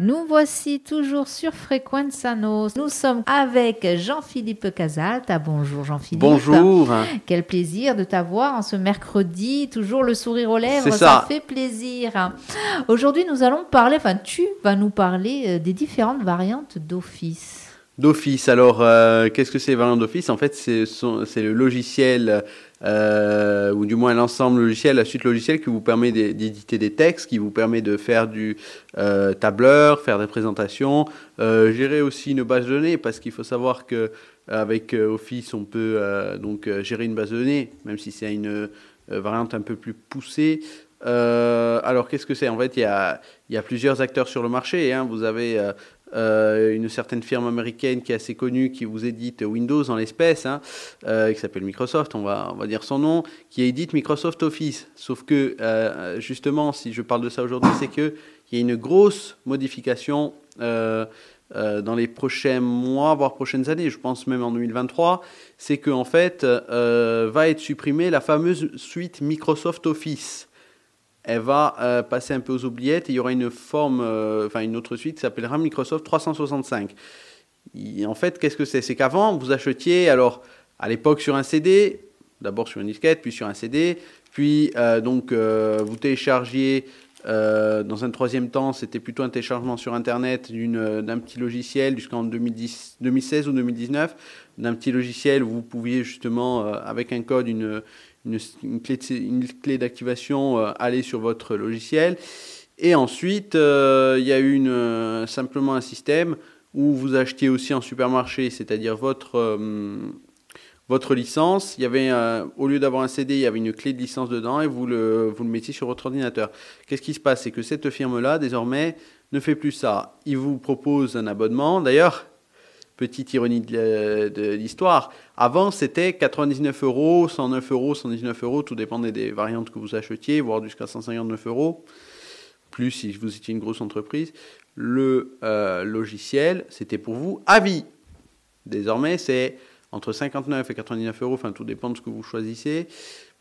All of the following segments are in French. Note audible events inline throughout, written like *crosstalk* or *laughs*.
Nous voici toujours sur Frequenzanos. Nous sommes avec Jean-Philippe Casalta. Bonjour Jean-Philippe. Bonjour. Quel plaisir de t'avoir en ce mercredi, toujours le sourire aux lèvres, ça. ça. fait plaisir. Aujourd'hui, nous allons parler, enfin tu vas nous parler euh, des différentes variantes d'Office. D'Office. Alors, euh, qu'est-ce que c'est variant d'Office? En fait, c'est le logiciel, euh, ou du moins l'ensemble logiciel, la suite logicielle qui vous permet d'é- d'éditer des textes, qui vous permet de faire du euh, tableur, faire des présentations, euh, gérer aussi une base de données, parce qu'il faut savoir que avec Office, on peut donc gérer une base de données, même si c'est une variante un peu plus poussée. Alors, qu'est-ce que c'est? En fait, il y a, y a plusieurs acteurs sur le marché. hein. Vous avez euh, une certaine firme américaine qui est assez connue, qui vous édite Windows en l'espèce, hein, euh, qui s'appelle Microsoft, on va, on va dire son nom, qui édite Microsoft Office. Sauf que, euh, justement, si je parle de ça aujourd'hui, c'est qu'il y a une grosse modification dans les prochains mois, voire prochaines années, je pense même en 2023, c'est qu'en fait, euh, va être supprimée la fameuse suite Microsoft Office elle va euh, passer un peu aux oubliettes et il y aura une forme, euh, enfin une autre suite qui s'appellera Microsoft 365. Et en fait, qu'est-ce que c'est? C'est qu'avant, vous achetiez, alors à l'époque sur un CD, d'abord sur une disquette, puis sur un CD, puis euh, donc vous téléchargiez euh, dans un troisième temps, c'était plutôt un téléchargement sur Internet d'une- d'un petit logiciel jusqu'en 2010 2016 ou 2019, d'un petit logiciel où vous pouviez justement, euh, avec un code, une, une, clé, d'activation, euh, aller sur votre logiciel. Et ensuite, euh, il y a eu euh, simplement un système où vous achetiez aussi en supermarché, c'est-à-dire votre, euh, votre licence. Il y avait, au lieu d'avoir un CD, il y avait une clé de licence dedans et vous le, vous le mettiez sur votre ordinateur. Qu'est-ce qui se passe? C'est que cette firme-là, désormais, ne fait plus ça. Il vous propose un abonnement. D'ailleurs, petite ironie de, de l'histoire, avant c'était 99 euros, 109 euros, 119 euros, tout dépendait des variantes que vous achetiez, voire jusqu'à 159 euros, plus si vous étiez une grosse entreprise. Le euh, logiciel, c'était pour vous à vie. Désormais, c'est entre 59 et 99 euros, enfin tout dépend de ce que vous choisissez,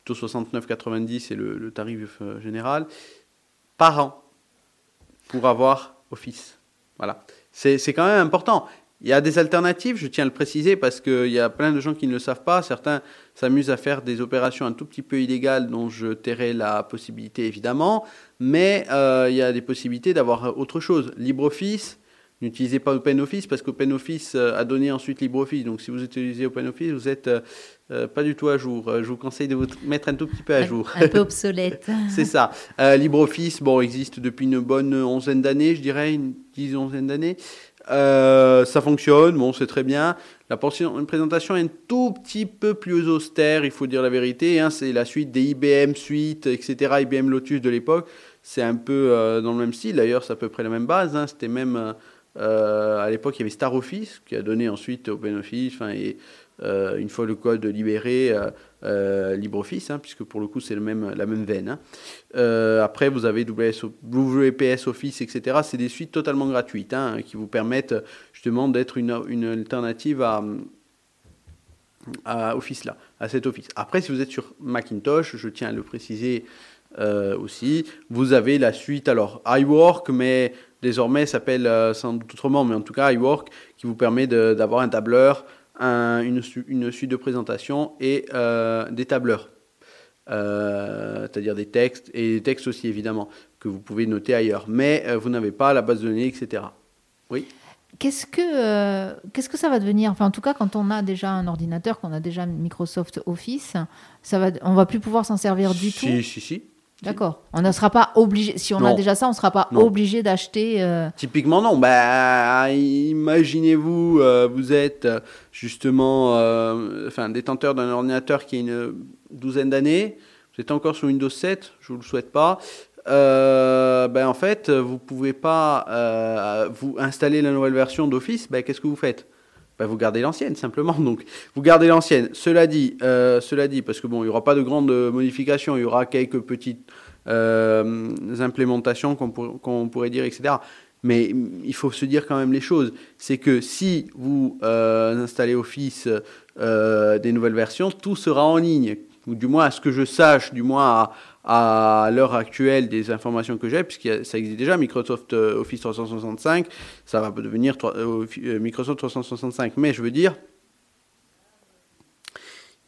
plutôt 69,90 c'est le, le tarif euh, général, par an, pour avoir Office. Voilà. C'est quand même important. Il y a des alternatives, je tiens à le préciser, parce qu'il y a plein de gens qui ne le savent pas. Certains s'amusent à faire des opérations un tout petit peu illégales dont je tairai la possibilité évidemment, mais euh, il y a des possibilités d'avoir autre chose. LibreOffice, n'utilisez pas OpenOffice parce qu'OpenOffice euh, a donné ensuite LibreOffice. Donc si vous utilisez OpenOffice, vous êtes euh, euh, pas du tout à jour. Je vous conseille de vous mettre un tout petit peu à jour. Un peu *laughs* obsolète. C'est ça. Euh, LibreOffice, bon, existe depuis une bonne onzaine d'années, je dirais, une dix onzaine d'années. Euh, ça fonctionne, bon, c'est très bien. La portion, une présentation est un tout petit peu plus austère, il faut dire la vérité. hein. c'est la suite des IBM Suite, etc., IBM Lotus de l'époque. C'est un peu dans le même style, d'ailleurs, c'est à peu près la même base. hein. C'était même, euh, à l'époque, il y avait Star Office, qui a donné ensuite OpenOffice, enfin, et euh, une fois le code libéré, euh, euh, LibreOffice, hein, puisque pour le coup, c'est la même veine. hein. Après, vous avez WS, WPS Office, etc. C'est des suites totalement gratuites hein, qui vous permettent justement d'être une, alternative à, Office là, à cet Office. Après, si vous êtes sur Macintosh, je tiens à le préciser aussi, vous avez la suite alors iWork, mais désormais s'appelle euh, sans doute autrement, mais en tout cas iWork qui vous permet d'avoir un tableur, un- une, su- une suite de présentation et euh, des tableurs. Euh, c'est-à-dire des textes et des textes aussi évidemment que vous pouvez noter ailleurs, mais euh, vous n'avez pas la base de données, etc. Oui. Qu'est-ce que, euh, qu'est-ce que ça va devenir? Enfin, en tout cas, quand on a déjà un ordinateur, qu'on a déjà Microsoft Office, ça va, on va plus pouvoir s'en servir du si, tout? Si, si. D'accord. On ne sera pas obligé. Si on a déjà ça, on ne sera pas Non. obligé d'acheter. euh, Typiquement, non. Bah, imaginez-vous, euh, vous êtes euh, justement euh, enfin, détenteur d'un ordinateur qui a une douzaine d'années. Vous êtes encore sur Windows 7, je ne vous le souhaite pas. Ben, en fait, vous pouvez pas vous installer la nouvelle version d'Office. Ben, Qu'est-ce que vous faites? Ben, Vous gardez l'ancienne, simplement. Donc, vous gardez l'ancienne. Cela dit, euh, cela dit, parce que bon, il n'y aura pas de grandes modifications, il y aura quelques petites euh, implémentations qu'on pour- qu'on pourrait dire, etc. Mais il faut se dire quand même les choses. C'est que si vous euh, installez Office des nouvelles versions, tout sera en ligne. Ou du moins, à ce que je sache, du moins à, à l'heure actuelle des informations que j'ai, puisque ça existe déjà, Microsoft euh, Office 365, ça va devenir Microsoft 365. Mais je veux dire,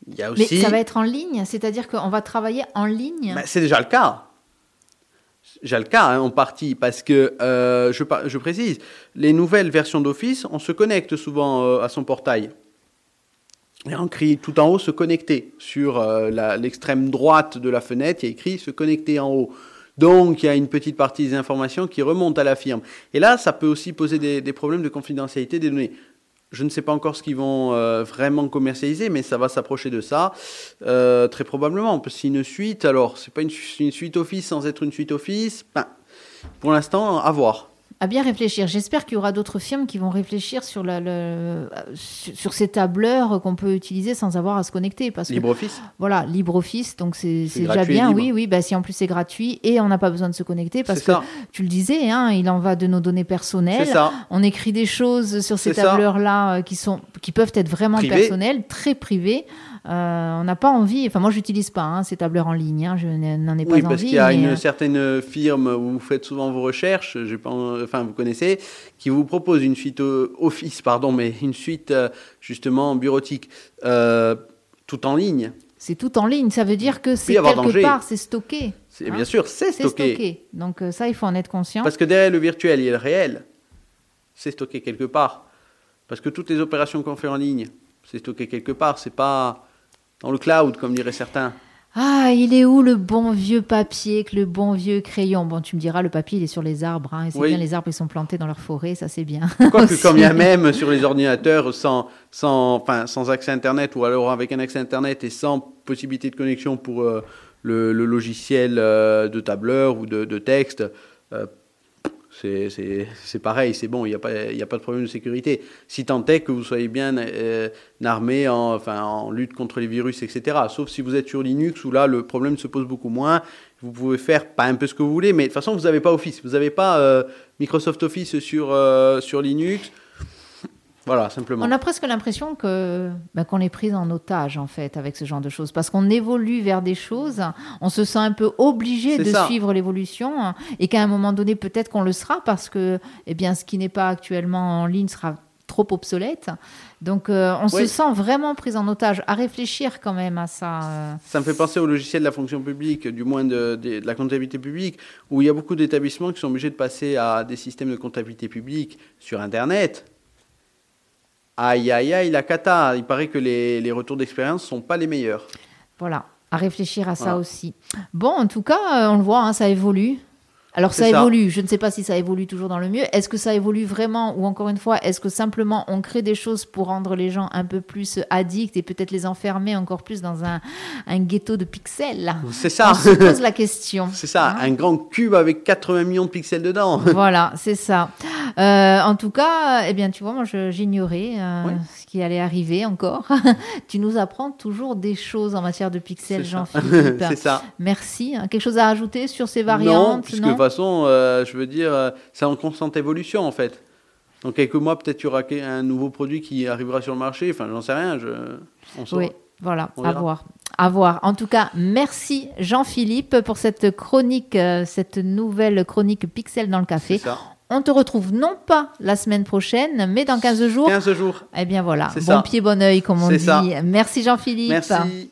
il y a aussi... Mais ça va être en ligne, c'est-à-dire qu'on va travailler en ligne? Ben, C'est déjà le cas. J'ai le cas hein, en partie parce que, euh, je, je, précise, les nouvelles versions d'Office, on se connecte souvent euh, à son portail. Et on écrit tout en haut se connecter. Sur euh, l'extrême droite de la fenêtre, il y a écrit se connecter en haut. Donc, il y a une petite partie des informations qui remontent à la firme. Et là, ça peut aussi poser des, problèmes de confidentialité des données. Je ne sais pas encore ce qu'ils vont euh, vraiment commercialiser, mais ça va s'approcher de ça, euh, très probablement. Parce une suite, alors, c'est pas une, une, suite Office sans être une suite Office, ben, pour l'instant, à voir à bien réfléchir. J'espère qu'il y aura d'autres firmes qui vont réfléchir sur, la, sur ces tableurs qu'on peut utiliser sans avoir à se connecter. Parce LibreOffice Voilà, LibreOffice, donc c'est déjà bien. Oui, oui, bah, si en plus c'est gratuit et on n'a pas besoin de se connecter parce que tu le disais, hein, il en va de nos données personnelles. Ça. On écrit des choses sur ces tableurs-là euh, qui, sont, qui peuvent être vraiment personnelles, très privées. Euh, on n'a pas envie, enfin moi j'utilise pas hein, ces tableurs en ligne, hein, je n'en ai pas envie. Oui, parce qu'il y a une euh, certaine firme où vous faites souvent vos recherches, pas, enfin vous connaissez, qui vous propose une suite Office, pardon, mais une suite euh, justement bureautique, tout en ligne. C'est tout en ligne, ça veut dire que c'est quelque part, c'est stocké. Hein. bien sûr, c'est stocké. stocké. Donc ça, il faut en être conscient. Parce que derrière le virtuel, il y a le réel. C'est stocké quelque part. Parce que toutes les opérations qu'on fait en ligne, c'est stocké quelque part. C'est pas dans le cloud, comme diraient certains. Ah, il est où le bon vieux papier, le bon vieux crayon? Bon, tu me diras, le papier, il est sur les arbres. Hein, et c'est bien, les arbres, ils sont plantés dans leur forêt, ça c'est bien. Quoique, quand *laughs* bien même sur les ordinateurs, sans, sans, enfin, sans accès Internet, ou alors avec un accès Internet et sans possibilité de connexion pour euh, le, logiciel euh, de tableur ou de, texte, euh, c'est pareil, c'est bon, il n'y a, pas, a pas de problème de sécurité. Si tant est que vous soyez bien euh, armé en, enfin, en lutte contre les virus, etc. Sauf si vous êtes sur Linux, où là, le problème se pose beaucoup moins. Vous pouvez faire pas un peu ce que vous voulez, mais de toute façon, vous n'avez pas Office. Vous n'avez pas euh, Microsoft Office sur, euh, sur Linux. Voilà, simplement. On a presque l'impression que ben, qu'on est pris en otage en fait avec ce genre de choses parce qu'on évolue vers des choses, on se sent un peu obligé de suivre l'évolution et qu'à un moment donné peut-être qu'on le sera parce que eh bien ce qui n'est pas actuellement en ligne sera trop obsolète. Donc euh, on se sent vraiment pris en otage. À réfléchir quand même à ça. Euh. Ça me fait penser au logiciel de la fonction publique, du moins de, de la comptabilité publique, où il y a beaucoup d'établissements qui sont obligés de passer à des systèmes de comptabilité publique sur Internet aïe aïe aïe la cata. Il paraît que les, les retours d'expérience sont pas les meilleurs. Voilà, à réfléchir à ça aussi. Bon, en tout cas, euh, on le voit, hein, ça évolue. Alors ça évolue, je ne sais pas si ça évolue toujours dans le mieux. Est-ce que ça évolue vraiment ou encore une fois, est-ce que simplement on crée des choses pour rendre les gens un peu plus addicts et peut-être les enfermer encore plus dans un, un ghetto de pixels? C'est ça. On se pose la question. *laughs* C'est ça, hein un grand cube avec 80 millions de pixels dedans. *laughs* Voilà, c'est ça. Euh, en tout cas, eh bien, tu vois, moi j'ignorais euh, ce qui allait arriver encore. *laughs* tu nous apprends toujours des choses en matière de pixels, Jean-Philippe. c'est ça. Merci. Quelque chose à ajouter sur ces variantes? Non, non? Façon, euh, je veux dire, euh, c'est en constante évolution en fait. Dans quelques mois, peut-être il y aura un nouveau produit qui arrivera sur le marché. Enfin, j'en sais rien. Je... oui, voilà, à voir. À voir. En tout cas, merci Jean-Philippe pour cette chronique, euh, cette nouvelle chronique Pixel dans le café. On te retrouve non pas la semaine prochaine, mais dans 15 jours. 15 jours. Eh bien voilà, bon pied, bon oeil, comme on dit. Merci Jean-Philippe. Merci.